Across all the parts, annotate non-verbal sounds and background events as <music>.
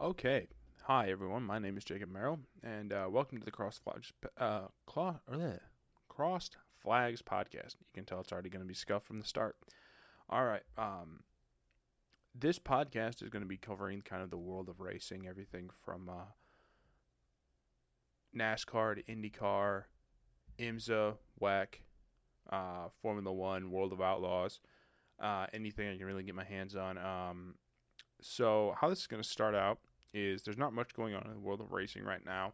Okay. Hi, everyone. My name is Jacob Merrell, and uh, welcome to the Cross Flags, uh, Claw, bleh, Crossed Flags podcast. You can tell it's already going to be scuffed from the start. All right. Um, this podcast is going to be covering kind of the world of racing, everything from uh, NASCAR to IndyCar, IMSA, WEC, uh, Formula One, World of Outlaws, uh, anything I can really get my hands on. Um, so, how this is going to start out is there's not much going on in the world of racing right now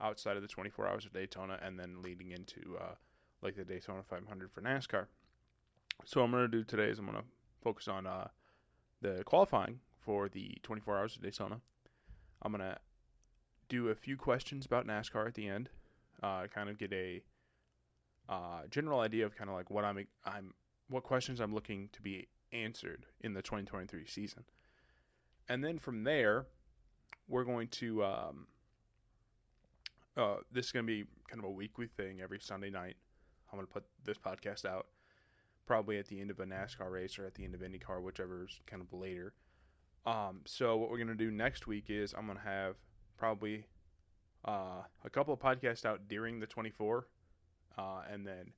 outside of the 24 hours of Daytona and then leading into uh, like the Daytona 500 for NASCAR. So, what I'm going to do today is I'm going to focus on uh, the qualifying for the 24 hours of Daytona. I'm going to do a few questions about NASCAR at the end, uh, kind of get a uh, general idea of kind of like what I'm I'm what questions I'm looking to be answered in the 2023 season, and then from there, we're going to um, uh, this is going to be kind of a weekly thing every Sunday night. I'm going to put this podcast out probably at the end of a NASCAR race or at the end of IndyCar, whichever's kind of later. Um, so what we're going to do next week is I'm going to have probably uh, a couple of podcasts out during the 24, uh, and then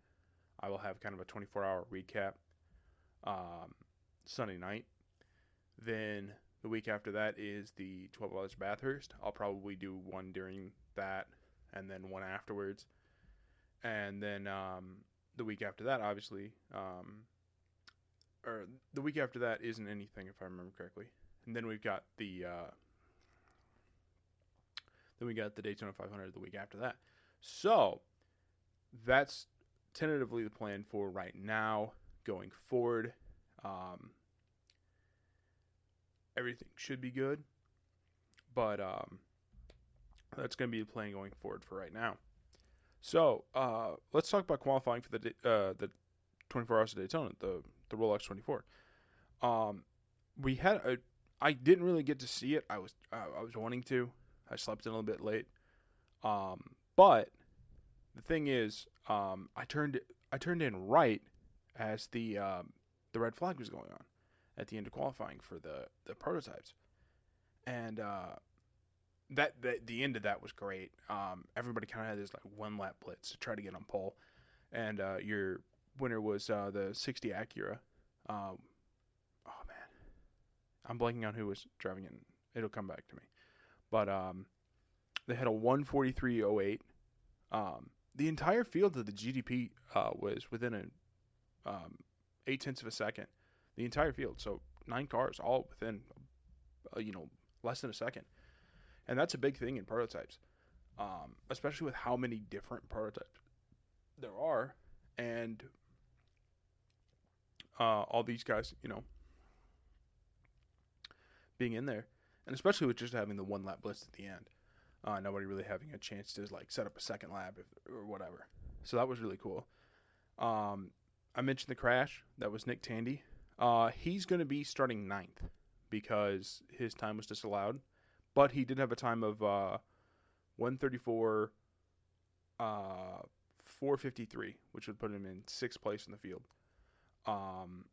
I will have kind of a 24 hour recap um, Sunday night. Then the week after that is the 12 hours Bathurst. I'll probably do one during that and then one afterwards. And then um, the week after that, obviously, um, or the week after that isn't anything if I remember correctly. And then we've got the uh, then we got the Daytona 500 the week after that. So that's tentatively the plan for right now going forward. Um, everything should be good, but um, that's going to be the plan going forward for right now. So uh, let's talk about qualifying for the uh, the 24 hours of Daytona, the the Rolex 24. Um, we had a, I didn't really get to see it. I was uh, I was wanting to. I slept in a little bit late. Um, but the thing is, um, I turned I turned in right as the um, the red flag was going on at the end of qualifying for the the prototypes, and uh, that, that the end of that was great. Um, everybody kind of had this like one lap blitz to try to get on pole, and uh, your winner was uh, the 60 Acura. Um, oh man, I'm blanking on who was driving it. It'll come back to me, but um, they had a 143.08. Um, the entire field of the GDP uh, was within a um, eight tenths of a second. The entire field, so nine cars, all within, uh, you know, less than a second and that's a big thing in prototypes, um, especially with how many different prototypes there are, and uh, all these guys, you know, being in there, and especially with just having the one lap blitz at the end, uh, nobody really having a chance to like set up a second lap if, or whatever. So that was really cool. Um, I mentioned the crash. That was Nick Tandy. Uh, he's going to be starting ninth because his time was disallowed but he did have a time of uh, 134, uh, 453, which would put him in sixth place in the field. Um,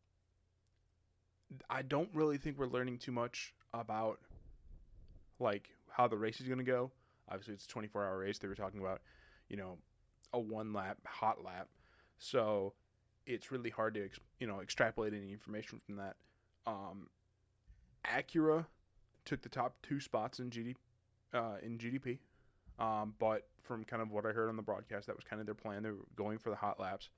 I don't really think we're learning too much about like how the race is going to go. Obviously, it's a 24 hour race. They were talking about, you know, a one lap hot lap, so it's really hard to you know extrapolate any information from that. Um, Acura took the top two spots in GDP. Uh, in GDP, um, but from kind of what I heard on the broadcast, that was kind of their plan. They were going for the hot laps.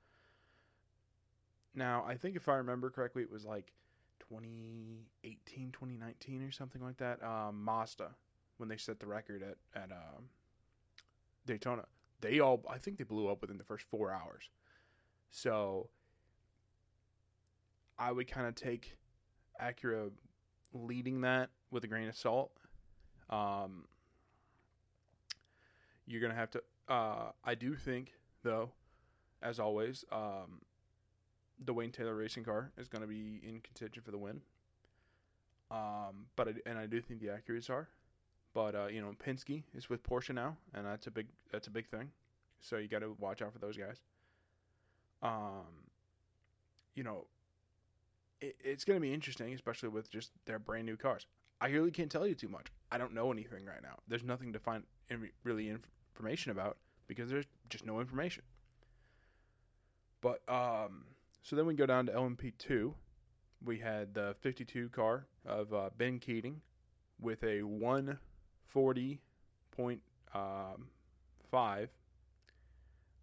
Now, I think if I remember correctly, it was like 2018, 2019 or something like that. Um, Mazda, when they set the record at at um, Daytona, they all I think they blew up within the first four hours. So I would kind of take Acura leading that with a grain of salt. Um, you're gonna have to. Uh, I do think, though, as always, um, the Wayne Taylor racing car is going to be in contention for the win. Um, but I, and I do think the Acuras are, but uh, you know Penske is with Porsche now, and that's a big that's a big thing. So you got to watch out for those guys. Um, you know, it, it's going to be interesting, especially with just their brand new cars. I really can't tell you too much. I don't know anything right now. There's nothing to find in- really information about because there's just no information. But um, so then we go down to LMP2. We had the 52 car of uh, Ben Keating with a 140.5, um,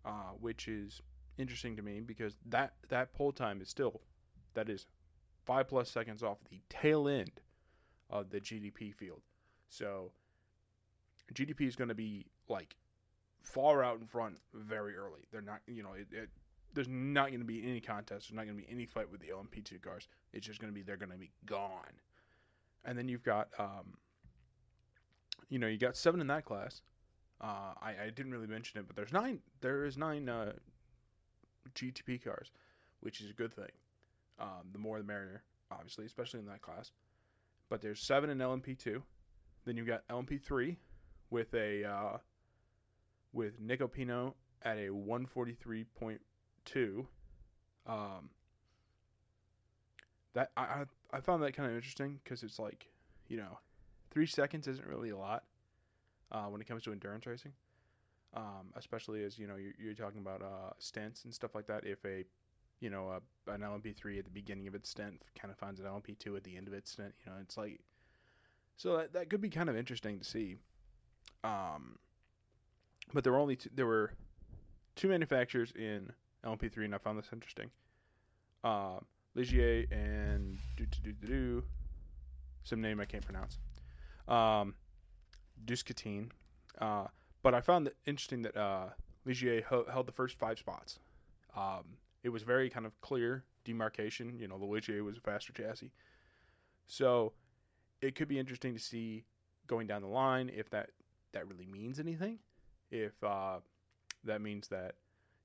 uh, which is interesting to me because that that pole time is still that is five plus seconds off the tail end of the GDP field. So GDP is going to be like far out in front very early. They're not, you know, it, it, there's not going to be any contest. There's not going to be any fight with the LMP2 cars. It's just going to be they're going to be gone. And then you've got, um, you know, you got seven in that class. Uh, I, I didn't really mention it, but there's nine. There is nine uh, GTP cars, which is a good thing. Um, the more the merrier, obviously, especially in that class. But there's seven in LMP2. Then you've got LMP3 with a uh, with Nico Pino at a 143.2. Um, that I, I found that kind of interesting because it's like, you know, three seconds isn't really a lot uh, when it comes to endurance racing. Um, especially as you know you're, you're talking about uh, stints and stuff like that. If a you know a, an LMP3 at the beginning of its stint kind of finds an LMP2 at the end of its stint, you know, it's like so that, that could be kind of interesting to see. Um, but there were only two, there were two manufacturers in LMP3, and I found this interesting. Uh, Ligier and do do do do some name I can't pronounce. Um. Uh, but I found it interesting that uh, Ligier ho- held the first five spots. Um, it was very kind of clear demarcation. You know, the Ligier was a faster chassis, so it could be interesting to see going down the line if that that really means anything. If uh, that means that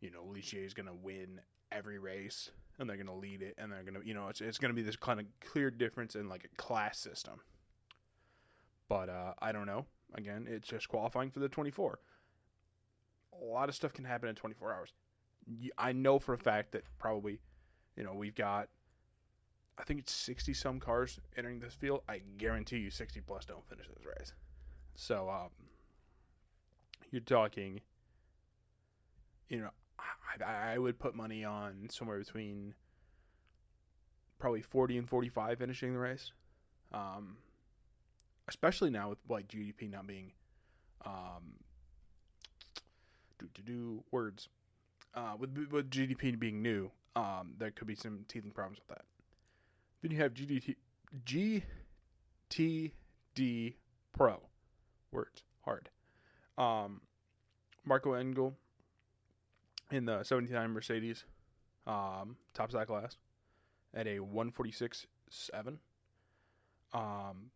you know Ligier is going to win every race and they're going to lead it and they're going to you know it's it's going to be this kind of clear difference in like a class system. But uh, I don't know. Again, it's just qualifying for the 24. A lot of stuff can happen in 24 hours. I know for a fact that probably, you know, we've got, I think it's 60 some cars entering this field. I guarantee you 60 plus don't finish this race. So, um, you're talking, you know, I, I would put money on somewhere between probably 40 and 45 finishing the race. Um, especially now with like GDP not being um do do do words uh with with GDP being new um there could be some teething problems with that. Then you have GDT GTD Pro words hard. Um Maro Engel in the 79 Mercedes um top side class at a 146 7 um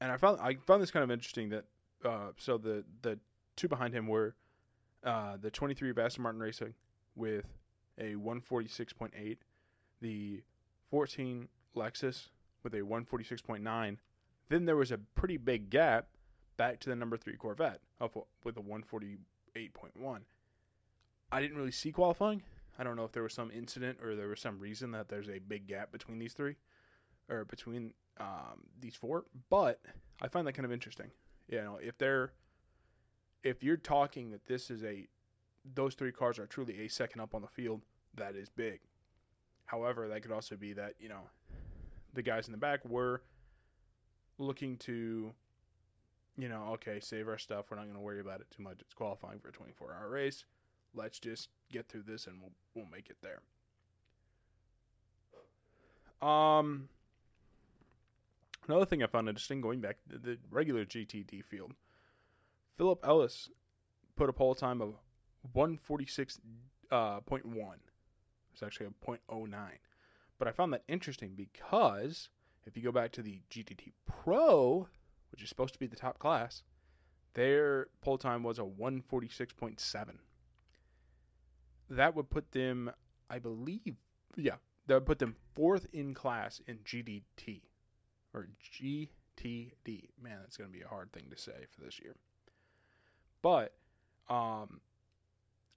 and I found I found this kind of interesting that uh, so the the two behind him were uh, the 23 of Aston Martin Racing with a 146.8, the 14 Lexus with a 146.9. Then there was a pretty big gap back to the number three Corvette of, with a 148.1. I didn't really see qualifying. I don't know if there was some incident or there was some reason that there's a big gap between these three, or between um, these four, but I find that kind of interesting. You know, if they're if you're talking that this is a those three cars are truly a second up on the field, that is big. However, that could also be that, you know, the guys in the back were looking to, you know, okay, save our stuff. We're not going to worry about it too much. It's qualifying for a 24 hour race. Let's just get through this and we'll, we'll make it there. Um, Another thing I found interesting going back to the regular GTD field, Philip Ellis put a pole time of 146.1. Uh, it's actually a 0.09. But I found that interesting because if you go back to the GTD Pro, which is supposed to be the top class, their pole time was a 146.7. That would put them, I believe, yeah, that would put them fourth in class in GDT or GTD. Man, that's going to be a hard thing to say for this year. But um,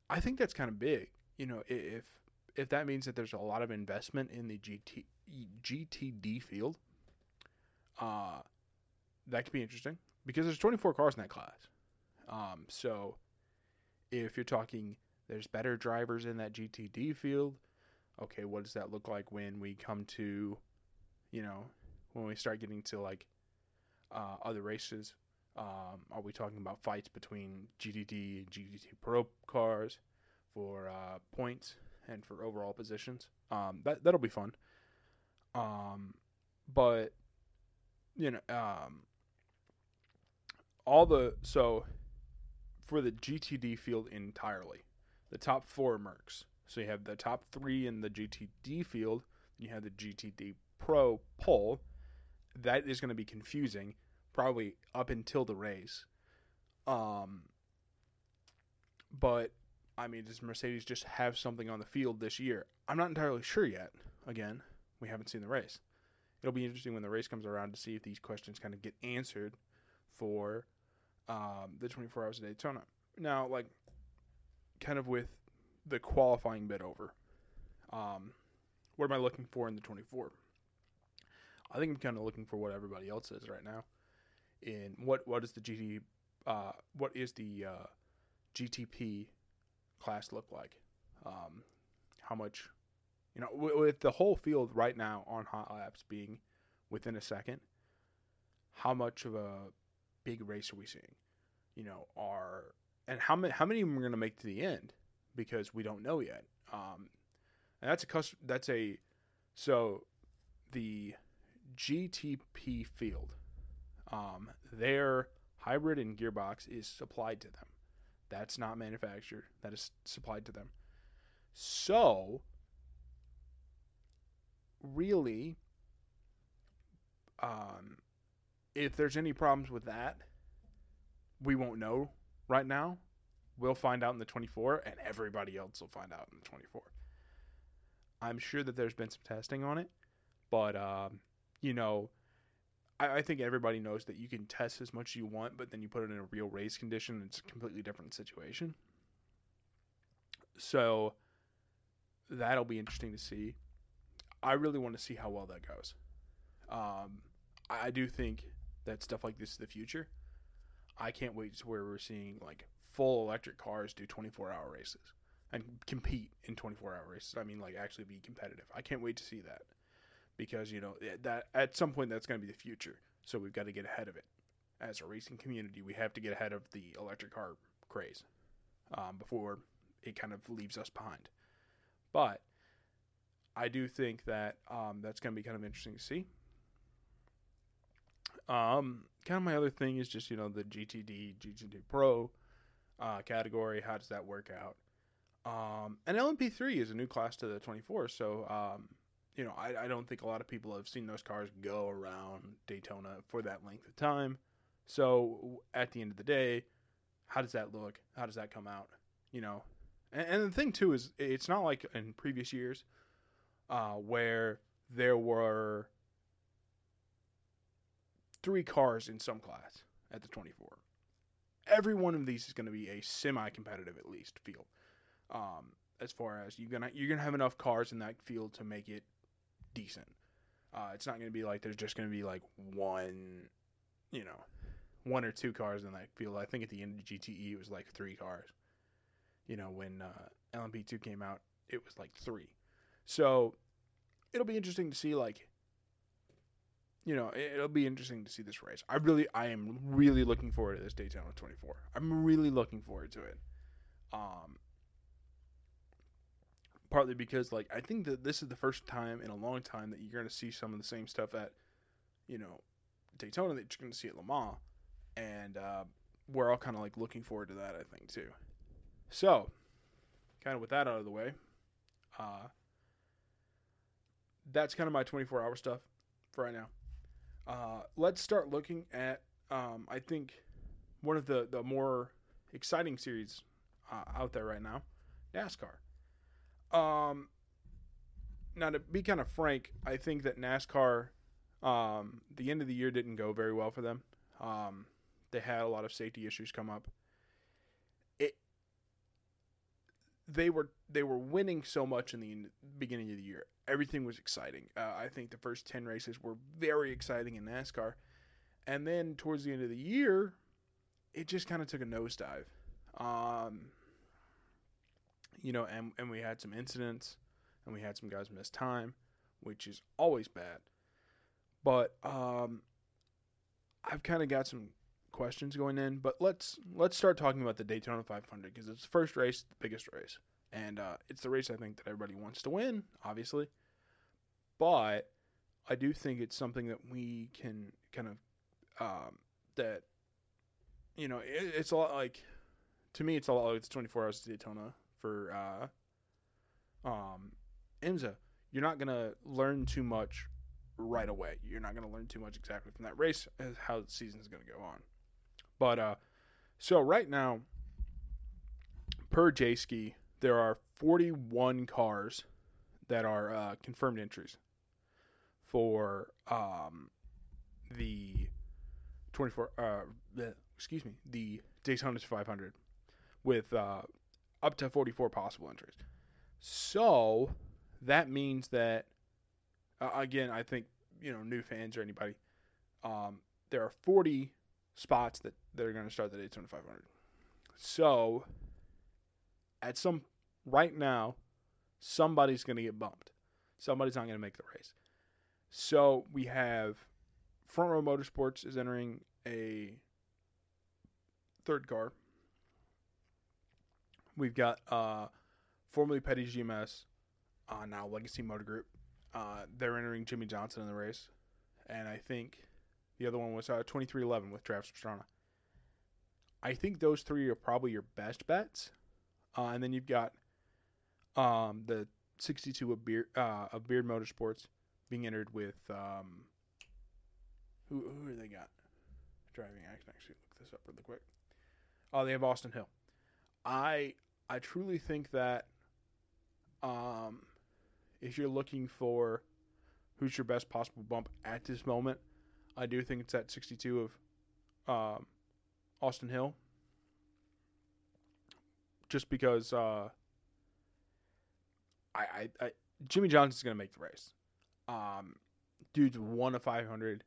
I think that's kind of big. You know, if if that means that there's a lot of investment in the GT GTD field, uh, that could be interesting because there's 24 cars in that class. Um, so if you're talking, there's better drivers in that GTD field. Okay, what does that look like when we come to, you know, when we start getting to like uh, other races? Um, are we talking about fights between GTD and GTD Pro cars for uh, points and for overall positions? Um, that that'll be fun. Um, but you know, um, all the so for the GTD field entirely, the top four Mercs. So you have the top three in the GTD field. You have the GTD Pro pole. That is going to be confusing, probably up until the race. Um, but I mean, does Mercedes just have something on the field this year? I'm not entirely sure yet. Again, we haven't seen the race. It'll be interesting when the race comes around to see if these questions kind of get answered for um, the 24 hours of Daytona. Now, like, kind of with the qualifying bit over, um, what am I looking for in the 24? I think I'm kind of looking for what everybody else is right now. In what what is the GT, uh, what is the uh, GTP class look like? Um, how much, you know, w- with the whole field right now on hot laps being within a second, how much of a big race are we seeing? You know, are and how many how many are going to make to the end because we don't know yet. Um, and that's a custom, that's a so the GTP field, um, their hybrid and gearbox is supplied to them. That's not manufactured. That is supplied to them. So really, um, if there's any problems with that, we won't know right now. We'll find out in the 24, and everybody else will find out in the 24. I'm sure that there's been some testing on it, but um, you know, I, I, think everybody knows that you can test as much as you want, but then you put it in a real race condition, it's a completely different situation. So that'll be interesting to see. I really want to see how well that goes. Um, I do think that stuff like this is the future. I can't wait to where we're seeing like full electric cars do 24 hour races and compete in 24 hour races. I mean, like actually be competitive. I can't wait to see that because you know that at some point that's going to be the future. So we've got to get ahead of it as a racing community. We have to get ahead of the electric car craze um, before it kind of leaves us behind. But I do think that um, that's going to be kind of interesting to see. Um, kind of my other thing is just you know the GTD, GTD Pro uh, category. How does that work out? Um, and LMP3 is a new class to the 24, so um, you know I, I don't think a lot of people have seen those cars go around Daytona for that length of time. So at the end of the day, how does that look? How does that come out? You know, and, and the thing too is it's not like in previous years uh, where there were three cars in some class at the 24. Every one of these is going to be a semi-competitive at least field. Um, as far as you're gonna you're gonna have enough cars in that field to make it decent. Uh, it's not going to be like there's just going to be like one, you know, one or two cars in that field. I think at the end of GTE it was like three cars. You know, when uh, LMP2 came out, it was like three. So it'll be interesting to see like you know, it'll be interesting to see this race. I really, I am really looking forward to this Daytona 24. I'm really looking forward to it. Um, partly because, like, I think that this is the first time in a long time that you're going to see some of the same stuff at, you know, Daytona that you're going to see at Le Mans, and uh, we're all kind of like looking forward to that. I think too. So, kind of with that out of the way, uh, that's kind of my 24 hour stuff for right now. Uh, let's start looking at, um, I think, one of the, the more exciting series uh, out there right now NASCAR. Um, now, to be kind of frank, I think that NASCAR, um, the end of the year didn't go very well for them. Um, they had a lot of safety issues come up. It, they were they were winning so much in the beginning of the year everything was exciting. Uh, I think the first 10 races were very exciting in NASCAR. And then towards the end of the year, it just kind of took a nosedive. Um, you know, and, and we had some incidents and we had some guys miss time, which is always bad. But um, I've kind of got some questions going in, but let's let's start talking about the Daytona 500 because it's the first race, the biggest race, and uh, it's the race I think that everybody wants to win, obviously. But I do think it's something that we can kind of um, that you know it, it's a lot like to me it's a lot like it's 24 hours to Daytona for uh, um, IMSA. You're not gonna learn too much right away. You're not gonna learn too much exactly from that race as how the season's gonna go on. But uh, so right now, per Jayski, there are 41 cars that are uh, confirmed entries for um, the 24. Uh, bleh, excuse me, the Daytona 500 with uh, up to 44 possible entries. So that means that uh, again, I think you know new fans or anybody, um, there are 40 spots that, that are going to start the Daytona 500. So, at some right now, somebody's going to get bumped. Somebody's not going to make the race. So we have Front Row Motorsports is entering a third car. We've got uh, formerly Petty GMS, uh, now Legacy Motor Group. Uh, they're entering Jimmie Johnson in the race, and I think the other one was uh, 23XI with Travis Pastrana. I think those three are probably your best bets. Uh, and then you've got um, the 62 of Beard, uh, of Beard Motorsports being entered with um, who who are they got driving? I can actually look this up really quick. Oh, they have Austin Hill. I I truly think that um, if you're looking for who's your best possible bump at this moment, I do think it's at 62 of um, Austin Hill. Just because uh, I, I, I Jimmie Johnson's going to make the race. Um, dude's one of 500.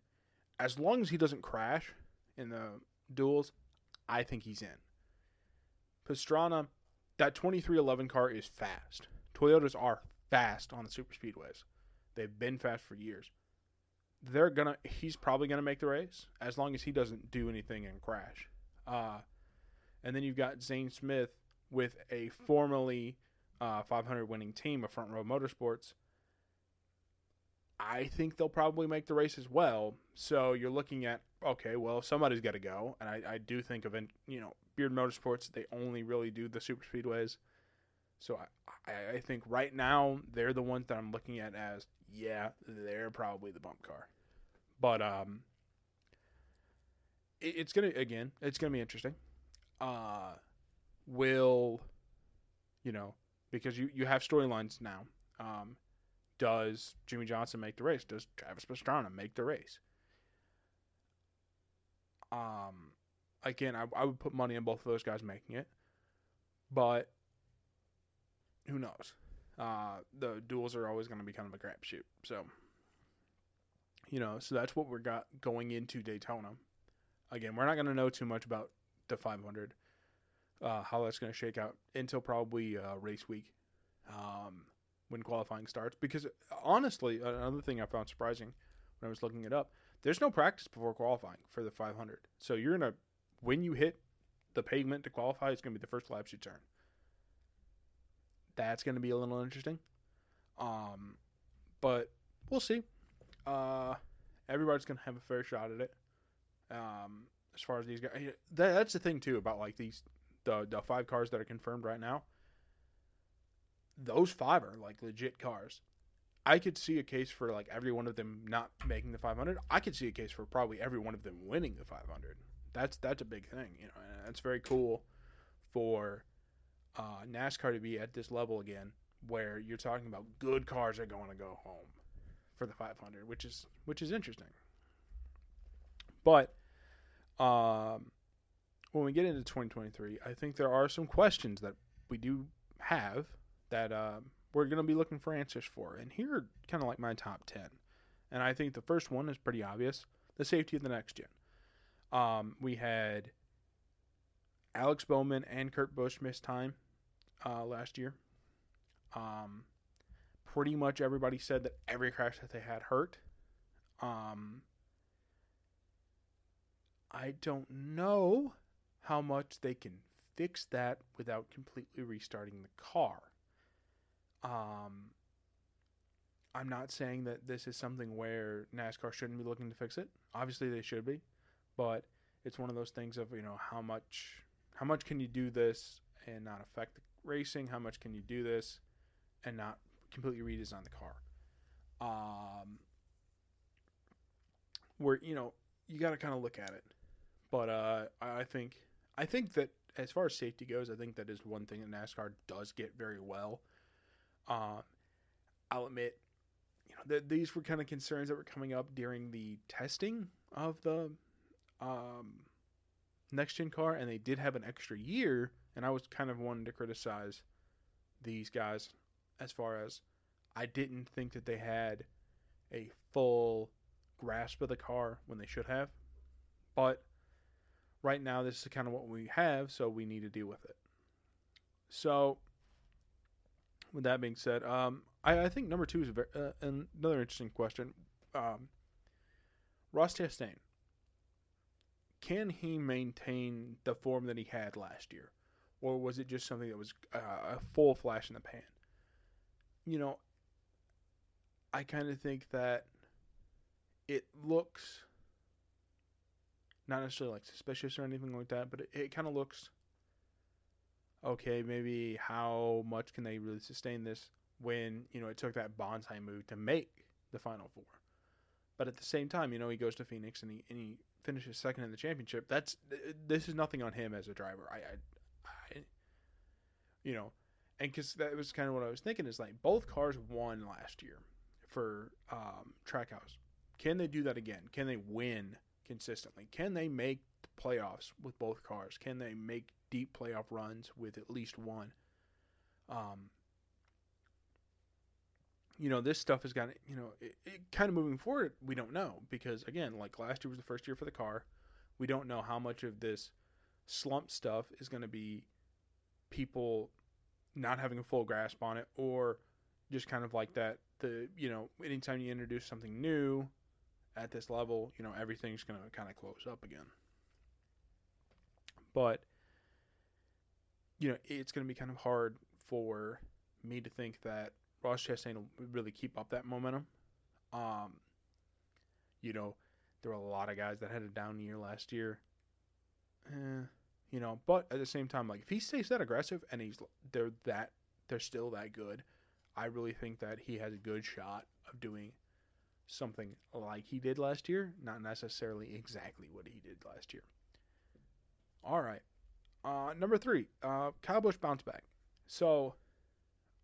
As long as he doesn't crash in the duels, I think he's in. Pastrana, that 23XI car is fast. Toyotas are fast on the super speedways. They've been fast for years they're gonna he's probably gonna make the race as long as he doesn't do anything and crash. Uh, and then you've got Zane Smith with a formerly uh, 500 winning team of Front Row Motorsports. I think they'll probably make the race as well. So you're looking at okay, well somebody's got to go, and I, I do think of you know Beard Motorsports. They only really do the super speedways. So I, I think right now they're the ones that I'm looking at as yeah, they're probably the bump car. But um, it, it's gonna again, it's gonna be interesting. Uh, will you know because you you have storylines now. Um, does Jimmie Johnson make the race? Does Travis Pastrana make the race? Um, again, I, I would put money on both of those guys making it, but who knows? uh, the duels are always going to be kind of a crapshoot. So, you know, so that's what we got going into Daytona. Again, we're not going to know too much about the 500, uh, how that's going to shake out until probably uh, race week um, when qualifying starts. Because honestly, another thing I found surprising when I was looking it up, there's no practice before qualifying for the 500. So you're to, when you hit the pavement to qualify, it's going to be the first laps you turn that's going to be a little interesting. Um, but we'll see. Uh, everybody's going to have a fair shot at it. Um, as far as these guys, that, that's the thing too about like these the the five cars that are confirmed right now. Those five are like legit cars. I could see a case for like every one of them not making the 500. I could see a case for probably every one of them winning the 500. That's that's a big thing, you know. And that's very cool for uh, NASCAR to be at this level again, where you're talking about good cars are going to go home for the 500, which is which is interesting. But um, when we get into 2023, I think there are some questions that we do have that uh, we're going to be looking for answers for, and here are kind of like my top 10. And I think the first one is pretty obvious: the safety of the next gen. Um, we had Alex Bowman and Kurt Busch miss time uh, last year. Um, pretty much everybody said that every crash that they had hurt. Um, I don't know how much they can fix that without completely restarting the car. Um, I'm not saying that this is something where NASCAR shouldn't be looking to fix it. Obviously, they should be, but it's one of those things of you know how much how much can you do this and not affect the racing? How much can you do this and not completely redesign the car? Um, where you know you got to kind of look at it, but uh, I think I think that as far as safety goes, I think that is one thing that NASCAR does get very well. Um, I'll admit, you know, th- these were kind of concerns that were coming up during the testing of the um, next gen car, and they did have an extra year, and I was kind of wanting to criticize these guys as far as I didn't think that they had a full grasp of the car when they should have, but right now this is kind of what we have, so we need to deal with it. So, with that being said, um, I, I, think number two is very, uh, another interesting question. Um, Ross Chastain, can he maintain the form that he had last year, or was it just something that was uh, a full flash in the pan? You know, I kind of think that it looks not necessarily like suspicious or anything like that, but it, it kind of looks okay. Maybe how much can they really sustain this when you know it took that bonsai move to make the final four? But at the same time, you know he goes to Phoenix and he and he finishes second in the championship. That's this is nothing on him as a driver. I, I, I you know, and because that was kind of what I was thinking is like both cars won last year for um, Trackhouse. Can they do that again? Can they win consistently? Can they make the playoffs with both cars? Can they make deep playoff runs with at least one? Um, you know, this stuff has got, you know, it, it kind of moving forward, we don't know because, again, like last year was the first year for the car. We don't know how much of this slump stuff is going to be people not having a full grasp on it or just kind of like that the you know anytime you introduce something new at this level, you know, everything's going to kind of close up again. But, you know, it's going to be kind of hard for me to think that Ross Chastain will really keep up that momentum. Um, you know, there were a lot of guys that had a down year last year. Eh, you know, but at the same time, like if he stays that aggressive and he's they're that they're still that good, I really think that he has a good shot of doing something like he did last year, not necessarily exactly what he did last year. All right. Uh, number three, uh, Kyle Busch bounced back. So,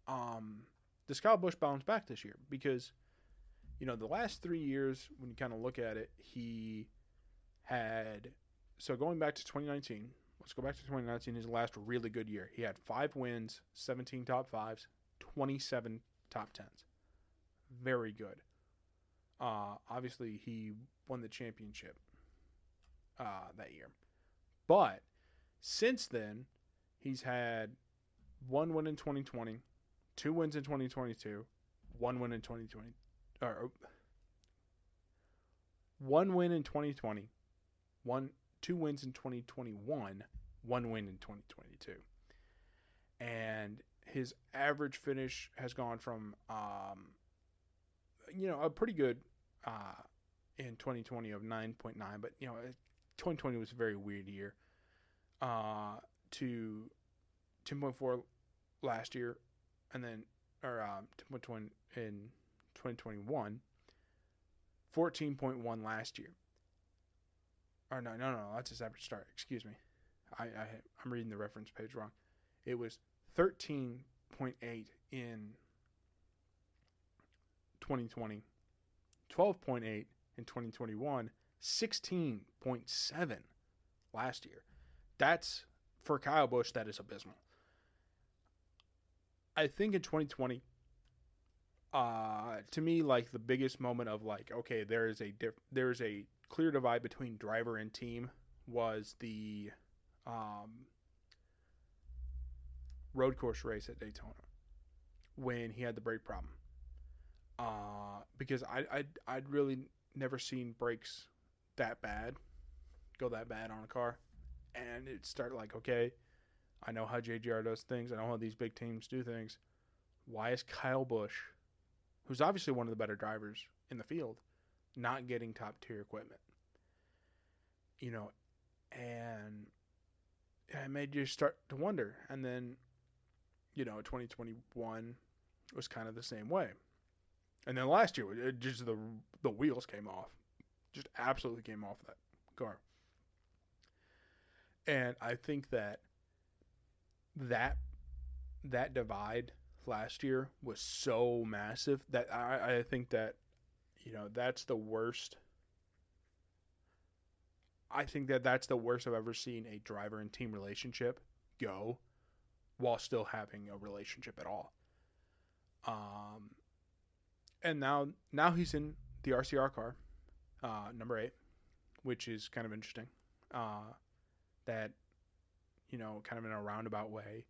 um, does Kyle Busch bounce back this year? Because, you know, the last three years, when you kind of look at it, he had. So going back to 2019, let's go back to 2019, his last really good year. He had five wins, 17 top fives, 27 top tens. Very good. Uh, obviously, he won the championship uh, that year. But since then, he's had one win in 2020, two wins in 2022, one win in 2020, or one win in 2020, one two wins in 2021, one win in 2022, and his average finish has gone from um, you know a pretty good uh, in 2020 of 9.9, but you know 2020 was a very weird year. Uh, to 10.4 last year, and then or um, in 2021, 14.1 last year. Or no, no, no, that's his average start. Excuse me, I, I I'm reading the reference page wrong. It was 13.8 in 2020 12.8 in 2021, 16.7 last year. That's for Kyle Busch, that is abysmal. I think in 2020, uh, to me, like the biggest moment of like, okay, there is a diff- there is a clear divide between driver and team was the um, road course race at Daytona when he had the brake problem. Uh, because I I'd, I'd really never seen brakes that bad, go that bad on a car, and it started like okay, I know how JGR does things. I know how these big teams do things. Why is Kyle Busch, who's obviously one of the better drivers in the field, not getting top tier equipment? You know, and it made you start to wonder. And then, you know, 2021 was kind of the same way. And then last year, it just the the wheels came off, just absolutely came off that car. And I think that that that divide last year was so massive that I, I think that you know that's the worst. I think that that's the worst I've ever seen a driver and team relationship go while still having a relationship at all. Um, and now now he's in the RCR car, uh, number eight, which is kind of interesting. Uh, that you know, kind of in a roundabout way,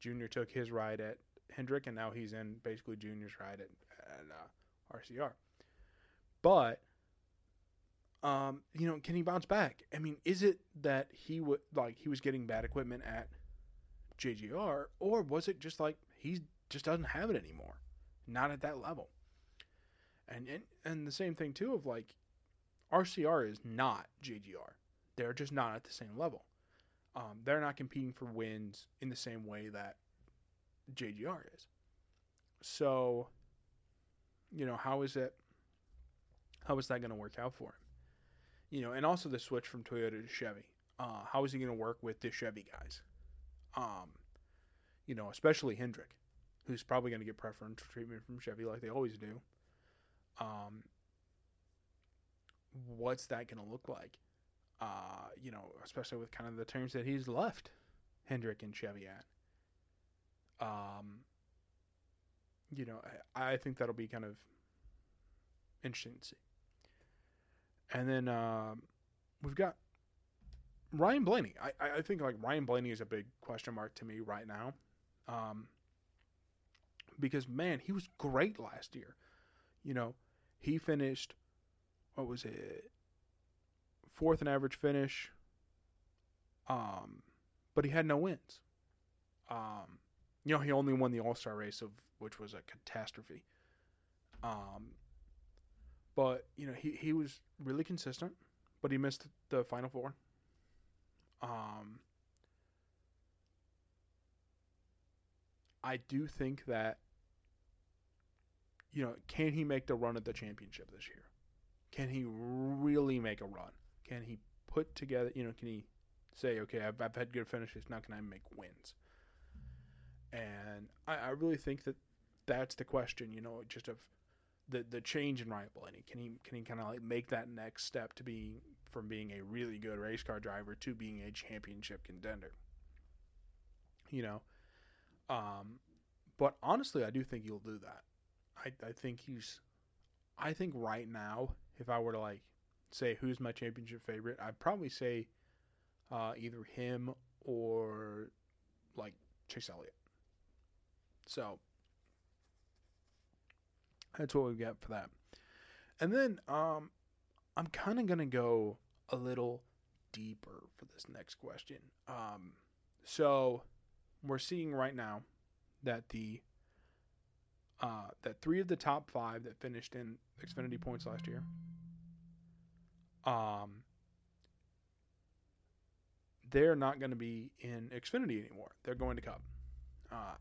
Junior took his ride at Hendrick, and now he's in basically Junior's ride at, at uh, RCR. But um, you know, can he bounce back? I mean, is it that he would like he was getting bad equipment at JGR, or was it just like he just doesn't have it anymore, not at that level? And and and the same thing too of like RCR is not JGR. They're just not at the same level. Um, they're not competing for wins in the same way that JGR is. So, you know, how is it? How is that going to work out for him? You know, and also the switch from Toyota to Chevy. Uh, how is he going to work with the Chevy guys? Um, you know, especially Hendrick, who's probably going to get preferential treatment from Chevy like they always do. Um, what's that going to look like? Uh, you know, especially with kind of the terms that he's left Hendrick and Chevy at. Um, you know, I, I think that'll be kind of interesting to see. And then um, we've got Ryan Blaney. I, I think like Ryan Blaney is a big question mark to me right now. Um, because man, he was great last year. You know, he finished what was it? Fourth in average finish. Um, but he had no wins. Um, you know, he only won the All Star race of which was a catastrophe. Um, but you know, he he was really consistent, but he missed the final four. Um, I do think that you know, can he make the run at the championship this year? Can he really make a run? Can he put together, you know, can he say, okay, I've, I've had good finishes, now can I make wins? And I, I really think that that's the question, you know, just of the the change in Ryan Blaney. Can he can he kind of like make that next step to being from being a really good race car driver to being a championship contender? You know, um, but honestly, I do think he'll do that. I I think he's, I think right now, if I were to like say who's my championship favorite, I'd probably say uh, either him or like Chase Elliott. So that's what we've got for that. And then um, I'm kind of going to go a little deeper for this next question. Um, so we're seeing right now that the uh, that three of the top five that finished in Xfinity points last year, um, they're not going to be in Xfinity anymore. They're going to Cup. Uh,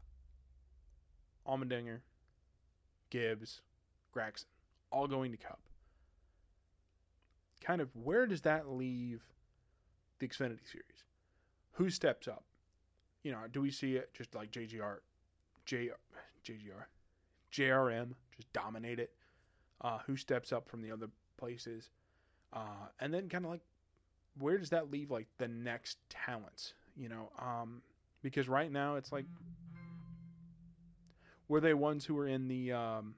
Allmendinger, Gibbs, Gragson, all going to Cup. Kind of where does that leave the Xfinity series? Who steps up? You know, do we see it just like JGR, J, JGR, JRM just dominate it? Uh, who steps up from the other places? Uh, and then kind of like where does that leave like the next talents? You know, um, because right now it's like were they ones who were in the um,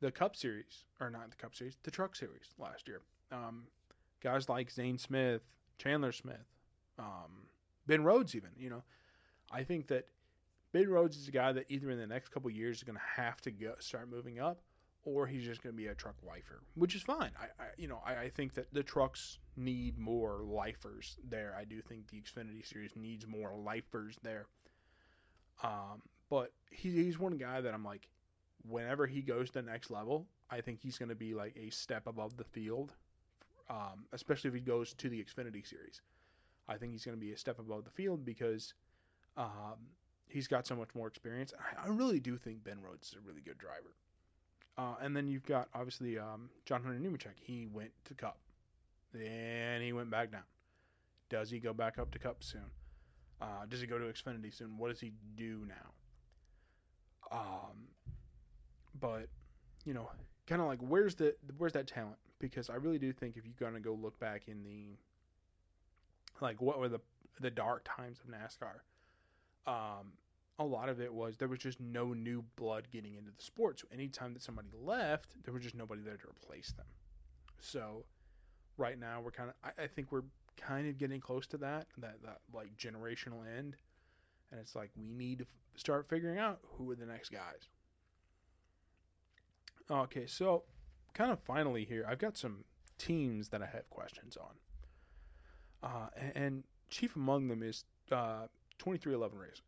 the Cup Series, or not the Cup Series, the Truck Series last year. Um, guys like Zane Smith, Chandler Smith, um, Ben Rhodes, even. You know, I think that Ben Rhodes is a guy that either in the next couple years is going to have to go start moving up, or he's just going to be a truck lifer, which is fine. I, I you know, I, I, think that the trucks need more lifers there. I do think the Xfinity Series needs more lifers there. Um, but he, he's one guy that I'm like, whenever he goes to the next level, I think he's going to be like a step above the field, um, especially if he goes to the Xfinity Series. I think he's going to be a step above the field because um, he's got so much more experience. I, I, really do think Ben Rhodes is a really good driver. Uh, and then you've got obviously um, John Hunter Nemechek. He went to Cup, then he went back down. Does he go back up to Cup soon? Uh, does he go to Xfinity soon? What does he do now? Um, but you know, kind of like where's the where's that talent? Because I really do think if you're gonna go look back in the like what were the the dark times of NASCAR, um, a lot of it was there was just no new blood getting into the sport. So anytime that somebody left, there was just nobody there to replace them. So right now we're kind of I, I think we're kind of getting close to that that that like generational end, and it's like we need to start figuring out who are the next guys. Okay, so kind of finally here, I've got some teams that I have questions on. Uh, and, and, chief among them is uh, 23XI Racing.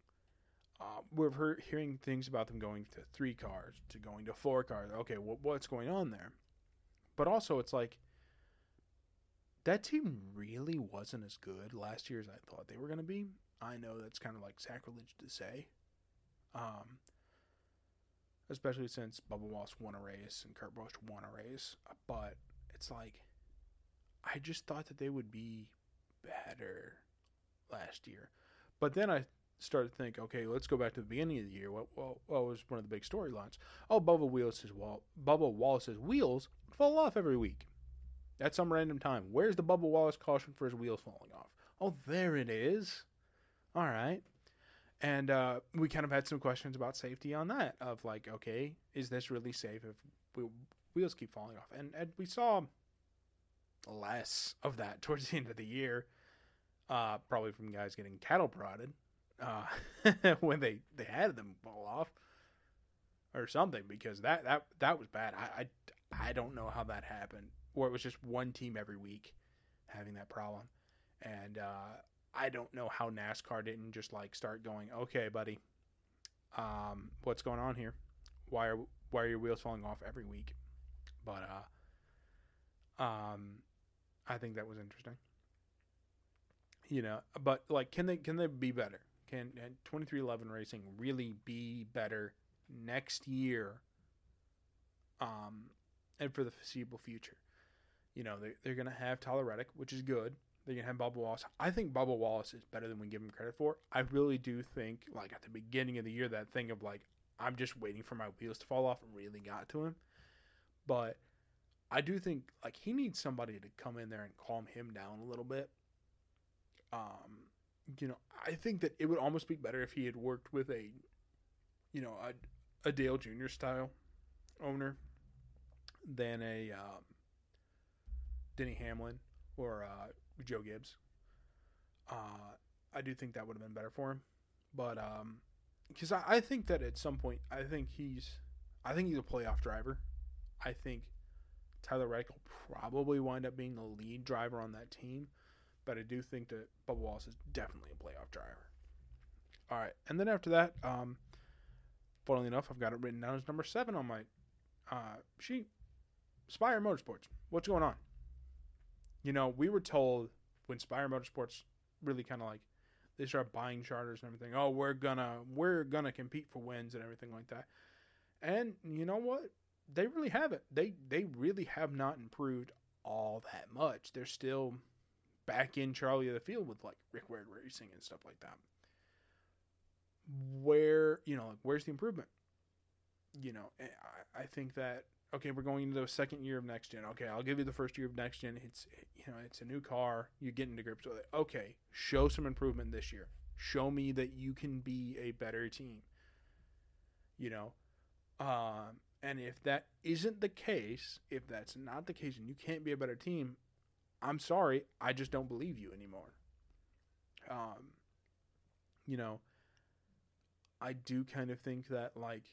Uh, we're heard, hearing things about them going to three cars, to going to four cars. Okay, what's going on there? But also, it's like that team really wasn't as good last year as I thought they were going to be. I know that's kind of like sacrilege to say. Um, especially since Bubba Wallace won a race and Kurt Busch won a race. But it's like, I just thought that they would be better last year. But then I started to think, okay, let's go back to the beginning of the year. What, what, what was one of the big storylines? Oh, Bubba Wallace's wall, Bubba Wallace's wheels fall off every week at some random time. Where's the Bubba Wallace caution for his wheels falling off? Oh, there it is. All right. And uh, we kind of had some questions about safety on that of like, okay, is this really safe if we, wheels keep falling off? And, and we saw less of that <laughs> towards the end of the year, uh, probably from guys getting cattle prodded uh, <laughs> when they, they had them fall off or something because that, that, that was bad. I, I, I don't know how that happened, or it was just one team every week having that problem. And uh, I don't know how NASCAR didn't just like start going, okay, buddy, um, what's going on here? Why are why are your wheels falling off every week? But uh, um, I think that was interesting. You know, but like, can they can they be better? Can three eleven racing really be better next year? Um, and for the foreseeable future, you know, they they're gonna have Tyler Reddick, which is good. They're going to have Bubba Wallace. I think Bubba Wallace is better than we give him credit for. I really do think, like at the beginning of the year, that thing of like I'm just waiting for my wheels to fall off really got to him. But I do think like he needs somebody to come in there and calm him down a little bit. Um, you know, I think that it would almost be better if he had worked with a, you know, a, a Dale Jr. style owner than a um, Denny Hamlin or uh, Joe Gibbs. Uh, I do think that would have been better for him, but um, because I, I think that at some point, I think he's, I think he's a playoff driver. I think Tyler Reddick will probably wind up being the lead driver on that team, but I do think that Bubba Wallace is definitely a playoff driver. All right, and then after that, um, funnily enough, I've got it written down as number seven on my uh, sheet. Spire Motorsports. What's going on? you know, we were told when Spire Motorsports really kind of like they start buying charters and everything. Oh, we're gonna we're gonna compete for wins and everything like that. And you know what? They really haven't. They they really have not improved all that much. They're still back in Charlie of the Field with like Rick Ware Racing and stuff like that. Where you know, like, where's the improvement? You know, I, I think that okay, we're going into the second year of next gen. Okay, I'll give you the first year of next gen. It's you know, it's a new car. You get into grips with it. Okay, show some improvement this year. Show me that you can be a better team. You know, um, And if that isn't the case, if that's not the case and you can't be a better team, I'm sorry, I just don't believe you anymore. Um, you know, I do kind of think that like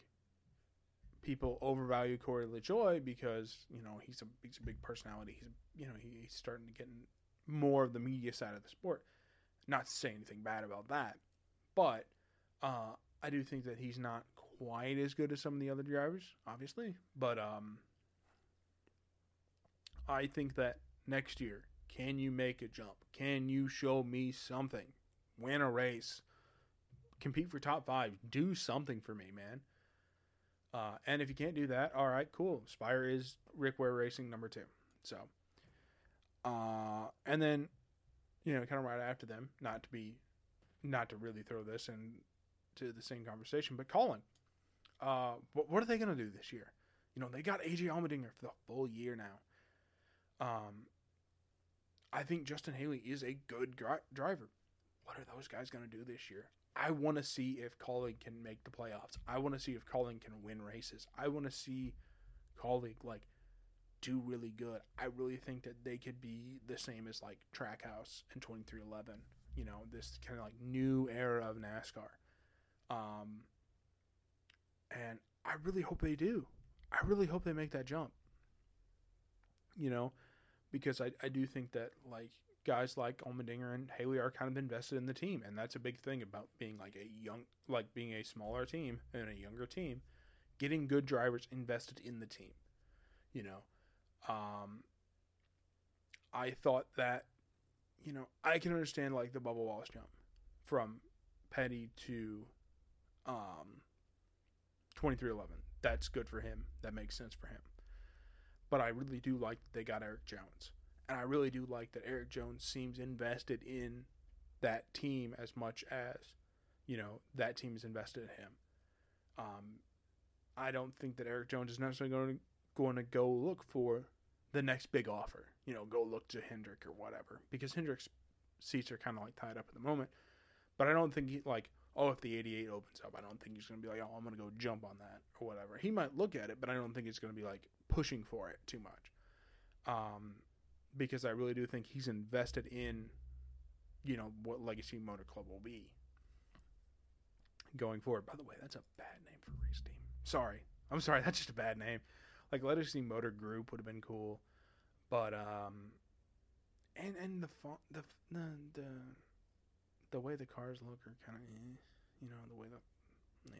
people overvalue Corey LaJoie because you know he's a he's a big personality. He's you know he, he's starting to get more of the media side of the sport. Not to say anything bad about that, but uh, I do think that he's not quite as good as some of the other drivers, obviously. But um, I think that next year, can you make a jump? Can you show me something? Win a race, compete for top five, do something for me, man. Uh, and if you can't do that, all right, cool. Spire is Rick Ware Racing number two. So, uh, and then, you know, kind of right after them, not to be, not to really throw this into the same conversation, but Kaulig. Uh, what, what are they going to do this year? You know, they got AJ Allmendinger for the full year now. Um, I think Justin Haley is a good dri- driver. What are those guys going to do this year? I want to see if Kaulig can make the playoffs. I want to see if Kaulig can win races. I want to see Kaulig like do really good. I really think that they could be the same as like Trackhouse in 23XI. You know, this kind of like new era of NASCAR. Um, and I really hope they do. I really hope they make that jump. You know, because I, I do think that like guys like Allmendinger and Haley are kind of invested in the team, and that's a big thing about being like a young, like being a smaller team and a younger team, getting good drivers invested in the team. You know, um, I thought that, you know, I can understand like the Bubba Wallace jump from Petty to um, 23XI. That's good for him. That makes sense for him. But I really do like that they got Erik Jones and I really do like that Erik Jones seems invested in that team as much as, you know, that team is invested in him. Um, I don't think that Eric Jones is necessarily going to going to go look for the next big offer. You know, go look to Hendrick or whatever because Hendrick's seats are kind of like tied up at the moment. But I don't think he like oh if the 88 opens up, I don't think he's going to be like oh I'm going to go jump on that or whatever. He might look at it, but I don't think he's going to be like pushing for it too much. Um, because I really do think he's invested in, you know, what Legacy Motor Club will be going forward. By the way, that's a bad name for race team. Sorry, I'm sorry. <laughs> That's just a bad name. Like Legacy Motor Group would have been cool, but um, and and the the the the the way the cars look are kind of, eh, you know, the way the, yeah,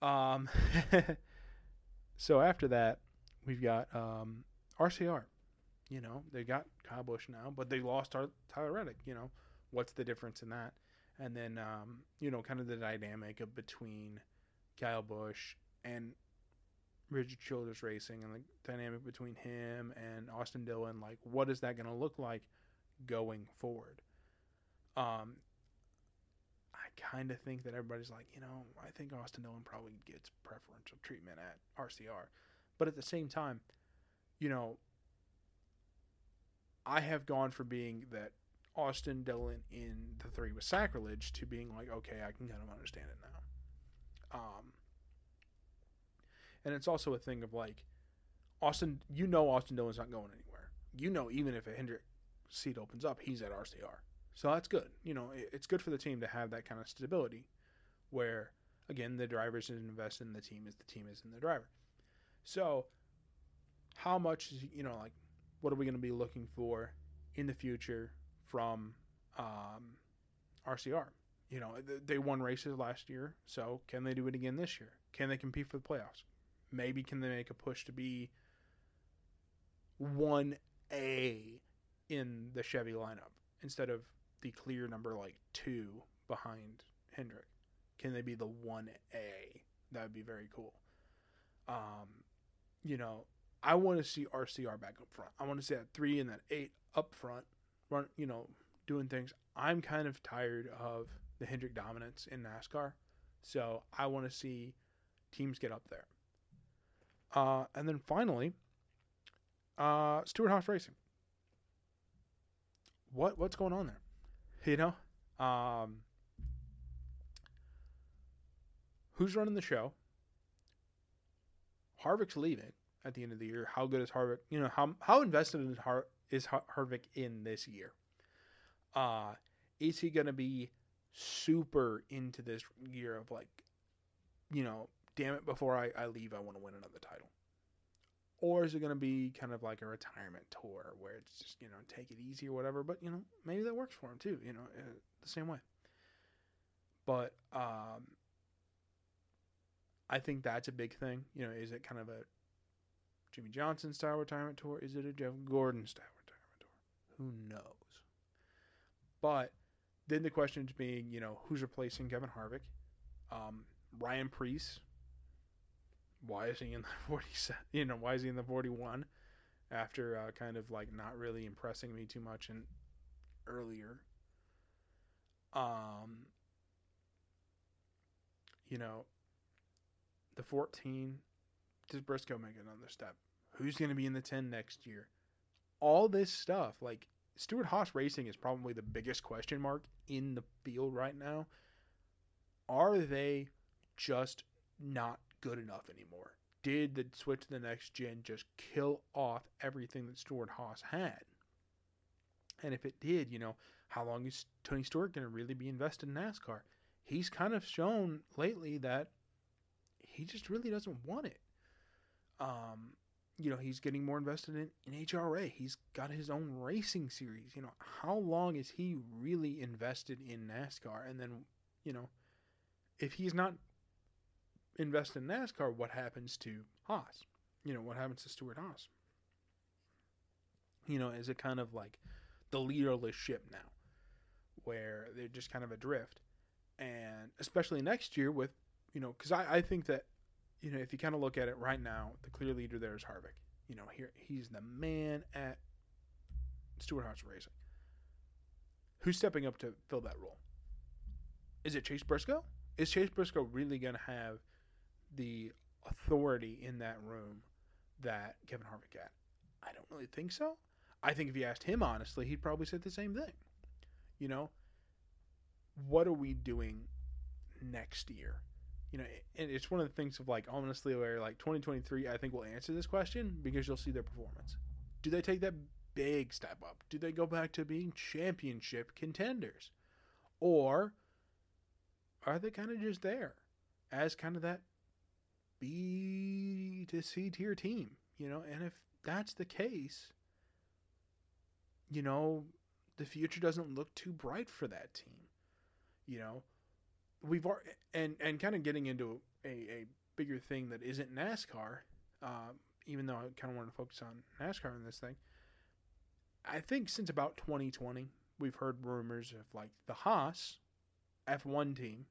whatever. Um, <laughs> so after that, we've got um RCR. You know, they got Kyle Busch now, but they lost our Tyler Reddick. You know, what's the difference in that? And then, um, you know, kind of the dynamic of between Kyle Busch and Richard Childress Racing and the dynamic between him and Austin Dillon. Like, what is that going to look like going forward? Um, kind of think that everybody's like, you know, I think Austin Dillon probably gets preferential treatment at RCR. But at the same time, you know, I have gone from being that Austin Dillon in the three was sacrilege to being like, okay, I can kind of understand it now. Um, and it's also a thing of like, Austin, you know, Austin Dillon's not going anywhere. You know, even if a Hendrick seat opens up, he's at RCR. So that's good. You know, it's good for the team to have that kind of stability where, again, the drivers invest in the team as the team is in the driver. So, how much is, you know, like, what are we going to be looking for in the future from um, RCR? You know, they won races last year, so can they do it again this year? Can they compete for the playoffs? Maybe can they make a push to be 1A in the Chevy lineup instead of the clear number like 2 behind Hendrick? Can they be the 1A? That would be very cool. Um, you know, I want to see RCR back up front. I want to see that three and that eight up front, run, you know, doing things. I'm kind of tired of the Hendrick dominance in NASCAR, so I want to see teams get up there. Uh, and then finally, uh, Stewart-Haas Racing. What what's going on there? You know, um, who's running the show? Harvick's leaving at the end of the year. How good is Harvick? You know how how invested is Har- is Har- Harvick in this year? Uh, is he going to be super into this year of like, you know, damn it, before I, I leave, I want to win another title? Or is it going to be kind of like a retirement tour where it's just, you know, take it easy or whatever? But, you know, maybe that works for him too, you know, uh, the same way. But um, I think that's a big thing. You know, is it kind of a Jimmie Johnson style retirement tour? Is it a Jeff Gordon style retirement tour? Who knows? But then the questions being, you know, who's replacing Kevin Harvick? Um, Ryan Preece. Why is he in the <laughs> 47? You know, why is he in the 41 after uh, kind of like not really impressing me too much and earlier? Um, you know, the 14, does Briscoe make another step? Who's going to be in the 10 next year? All this stuff, like Stewart Haas Racing is probably the biggest question mark in the field right now. Are they just not good enough anymore? Did the switch to the next gen just kill off everything that Stewart Haas had? And if it did, you know, how long is Tony Stewart going to really be invested in NASCAR? He's kind of shown lately that he just really doesn't want it. Um, you know, he's getting more invested in, in NHRA. He's got his own racing series. You know, how long is he really invested in NASCAR? And then, you know, if he's not invested in NASCAR, what happens to Haas? You know, what happens to Stewart Haas? You know, is it kind of like the leaderless ship now, where they're just kind of adrift? And especially next year with, you know, because I, I think that you know, if you kind of look at it right now, the clear leader there is Harvick. You know, here he's the man at Stewart Haas Racing. Who's stepping up to fill that role? Is it Chase Briscoe? Is Chase Briscoe really going to have the authority in that room that Kevin Harvick had? I don't really think so. I think if you asked him honestly, he'd probably say the same thing. You know, what are we doing next year? you know, and it's one of the things of like honestly where like 2023 I think will answer this question because you'll see their performance. Do they take that big step up? Do they go back to being championship contenders? Or are they kind of just there as kind of that B to C tier team, you know? And if that's the case, you know, the future doesn't look too bright for that team. You know, we've and and kind of getting into a, a bigger thing that isn't NASCAR, uh, even though I kind of want to focus on NASCAR in this thing. I think since about 2020, we've heard rumors of like the Haas F1 team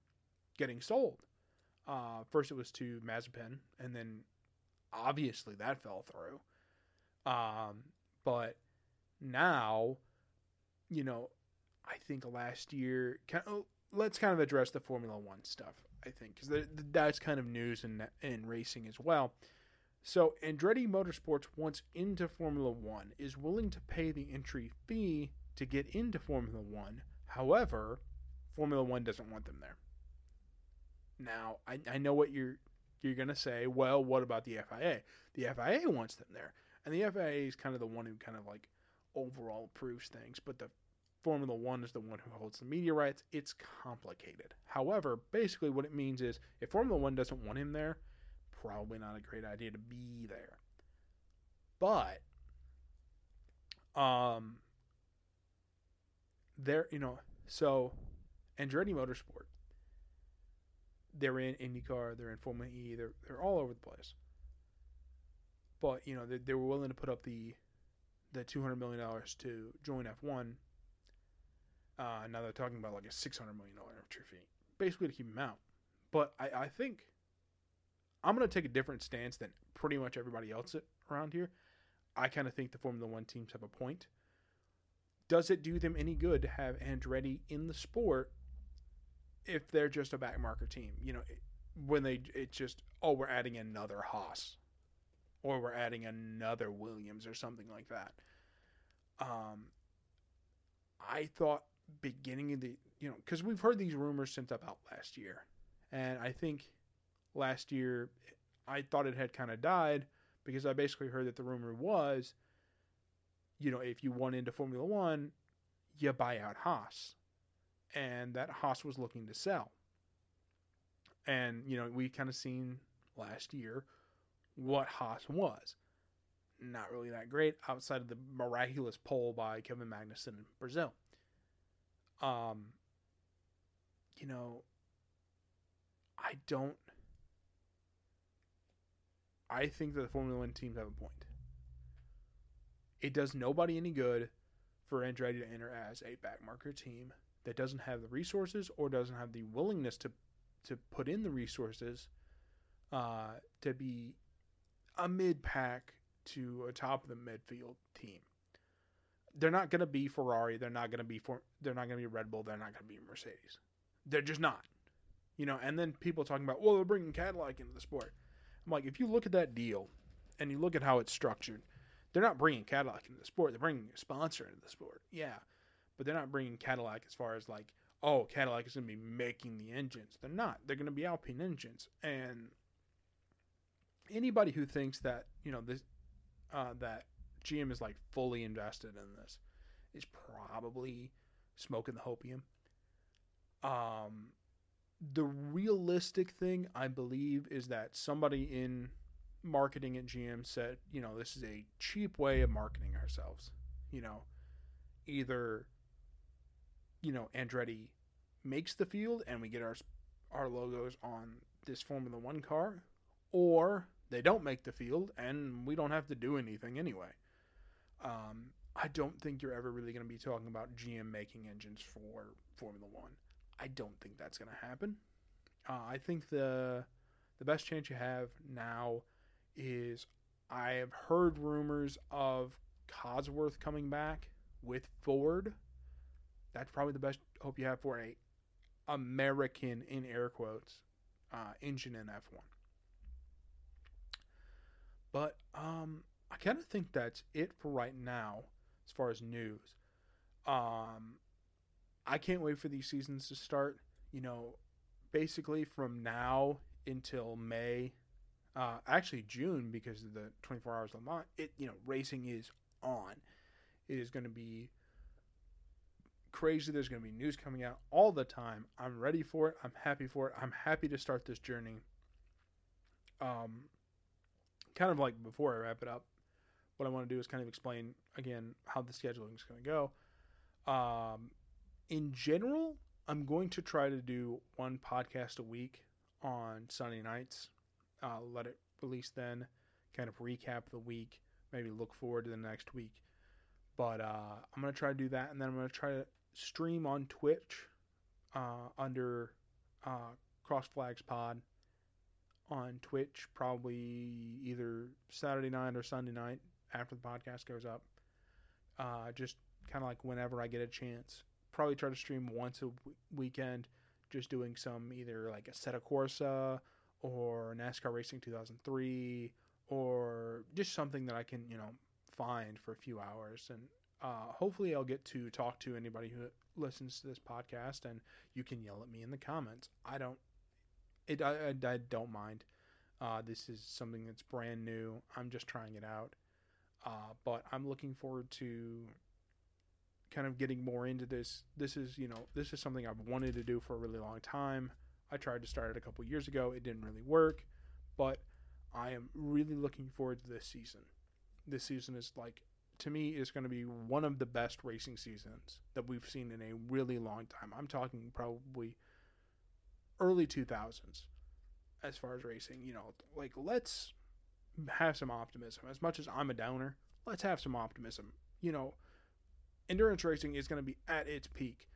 getting sold. Uh, first, it was to Mazepin, and then obviously that fell through. Um, but now, you know, I think last year, let's kind of address the Formula One stuff. I think because that's kind of news in in racing as well. So Andretti Motorsports wants into Formula One is willing to pay the entry fee to get into Formula One. However, Formula One doesn't want them there. Now I, I know what you're you're gonna say. Well, what about the FIA? The FIA wants them there, and the FIA is kind of the one who kind of like overall approves things. But the Formula One is the one who holds the media rights. It's complicated. However, basically what it means is if Formula One doesn't want him there, probably not a great idea to be there. But um there you know, so Andretti Motorsport, they're in IndyCar, they're in Formula E, they're they're all over the place. But, you know, they, they were willing to put up the the two hundred million dollars to join F one uh, now they're talking about like a six hundred million dollar fee, basically to keep him out. But I, I think I'm to take a different stance than pretty much everybody else around here. I kind of think the Formula One teams have a point. Does it do them any good to have Andretti in the sport if they're just a backmarker team? You know, when they it's just oh we're adding another Haas, or we're adding another Williams or something like that. Um, I thought beginning of the you know because we've heard these rumors since about last year, and I think last year I thought it had kind of died because I basically heard that the rumor was, you know, if you want into Formula One, you buy out Haas, and that Haas was looking to sell. And you know, we kind of seen last year what Haas was. Not really that great outside of the miraculous pole by Kevin Magnussen in Brazil. Um, you know, I don't. I think that the Formula One teams have a point. It does nobody any good for Andretti to enter as a backmarker team that doesn't have the resources or doesn't have the willingness to to put in the resources uh, to be a mid pack to a top of the midfield team. They're not going to be Ferrari. They're not going to be for. They're not going to be Red Bull. They're not going to be Mercedes. They're just not. You know. And then people talking about, well, they're bringing Cadillac into the sport. I'm like, if you look at that deal, and you look at how it's structured, they're not bringing Cadillac into the sport. They're bringing a sponsor into the sport. Yeah, but they're not bringing Cadillac as far as like, oh, Cadillac is going to be making the engines. They're not. They're going to be Alpine engines. And anybody who thinks that you know this uh, that GM is like fully invested in this is probably smoking the hopium. Um, the realistic thing I believe is that somebody in marketing at GM said, you know, this is a cheap way of marketing ourselves. You know, either you know Andretti makes the field and we get our our logos on this Formula One car, or they don't make the field and we don't have to do anything anyway. Um, I don't think you're ever really going to be talking about GM making engines for Formula One. I don't think that's going to happen. Uh, I think the the best chance you have now is I have heard rumors of Cosworth coming back with Ford. That's probably the best hope you have for a American in air quotes uh, engine in F1. But um, I kind of think that's it for right now as far as news. Um, I can't wait for these seasons to start. You know, basically from now until May, uh, actually June because of the 24 hours Le Mans. It you know racing is on. It is going to be crazy. There's going to be news coming out all the time. I'm ready for it. I'm happy for it. I'm happy to start this journey. Um, kind of like before I wrap it up, what I want to do is kind of explain again how the scheduling is going to go. Um, in general, I'm going to try to do one podcast a week on Sunday nights. Uh, let it release then, kind of recap the week, maybe look forward to the next week. But uh, I'm going to try to do that, and then I'm going to try to stream on Twitch uh, under uh, Crossed Flags Pod on Twitch, probably either Saturday night or Sunday night after the podcast goes up. Uh, just kind of like whenever I get a chance. Probably try to stream once a w- weekend, just doing some either like Assetto Corsa or NASCAR Racing 2003 or just something that I can, you know, find for a few hours. And uh, hopefully I'll get to talk to anybody who listens to this podcast and you can yell at me in the comments. I don't it I, I, I don't mind. Uh, this is something that's brand new. I'm just trying it out. Uh, but I'm looking forward to kind of getting more into this. This is, you know, this is something I've wanted to do for a really long time. I tried to start it a couple years ago. It didn't really work, but I am really looking forward to this season. This season is like to me is going to be one of the best racing seasons that we've seen in a really long time. I'm talking probably early 2000s as far as racing. You know, like let's have some optimism. As much as I'm a downer, let's have some optimism. You know, endurance racing is going to be at its peak.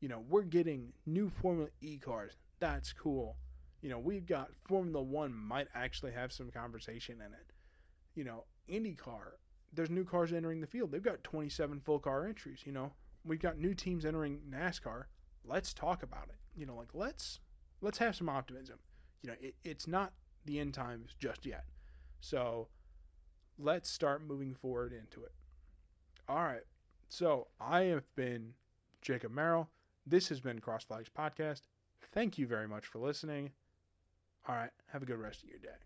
You know, we're getting new Formula E cars. That's cool. You know, we've got Formula One might actually have some conversation in it. You know, IndyCar, there's new cars entering the field. They've got 27 full car entries. You know, we've got new teams entering NASCAR. Let's talk about it. You know, like let's let's have some optimism. You know, it, it's not the end times just yet. So let's start moving forward into it. All right. So I have been Jacob Merrell. This has been Crossed Flags Podcast. Thank you very much for listening. All right. Have a good rest of your day.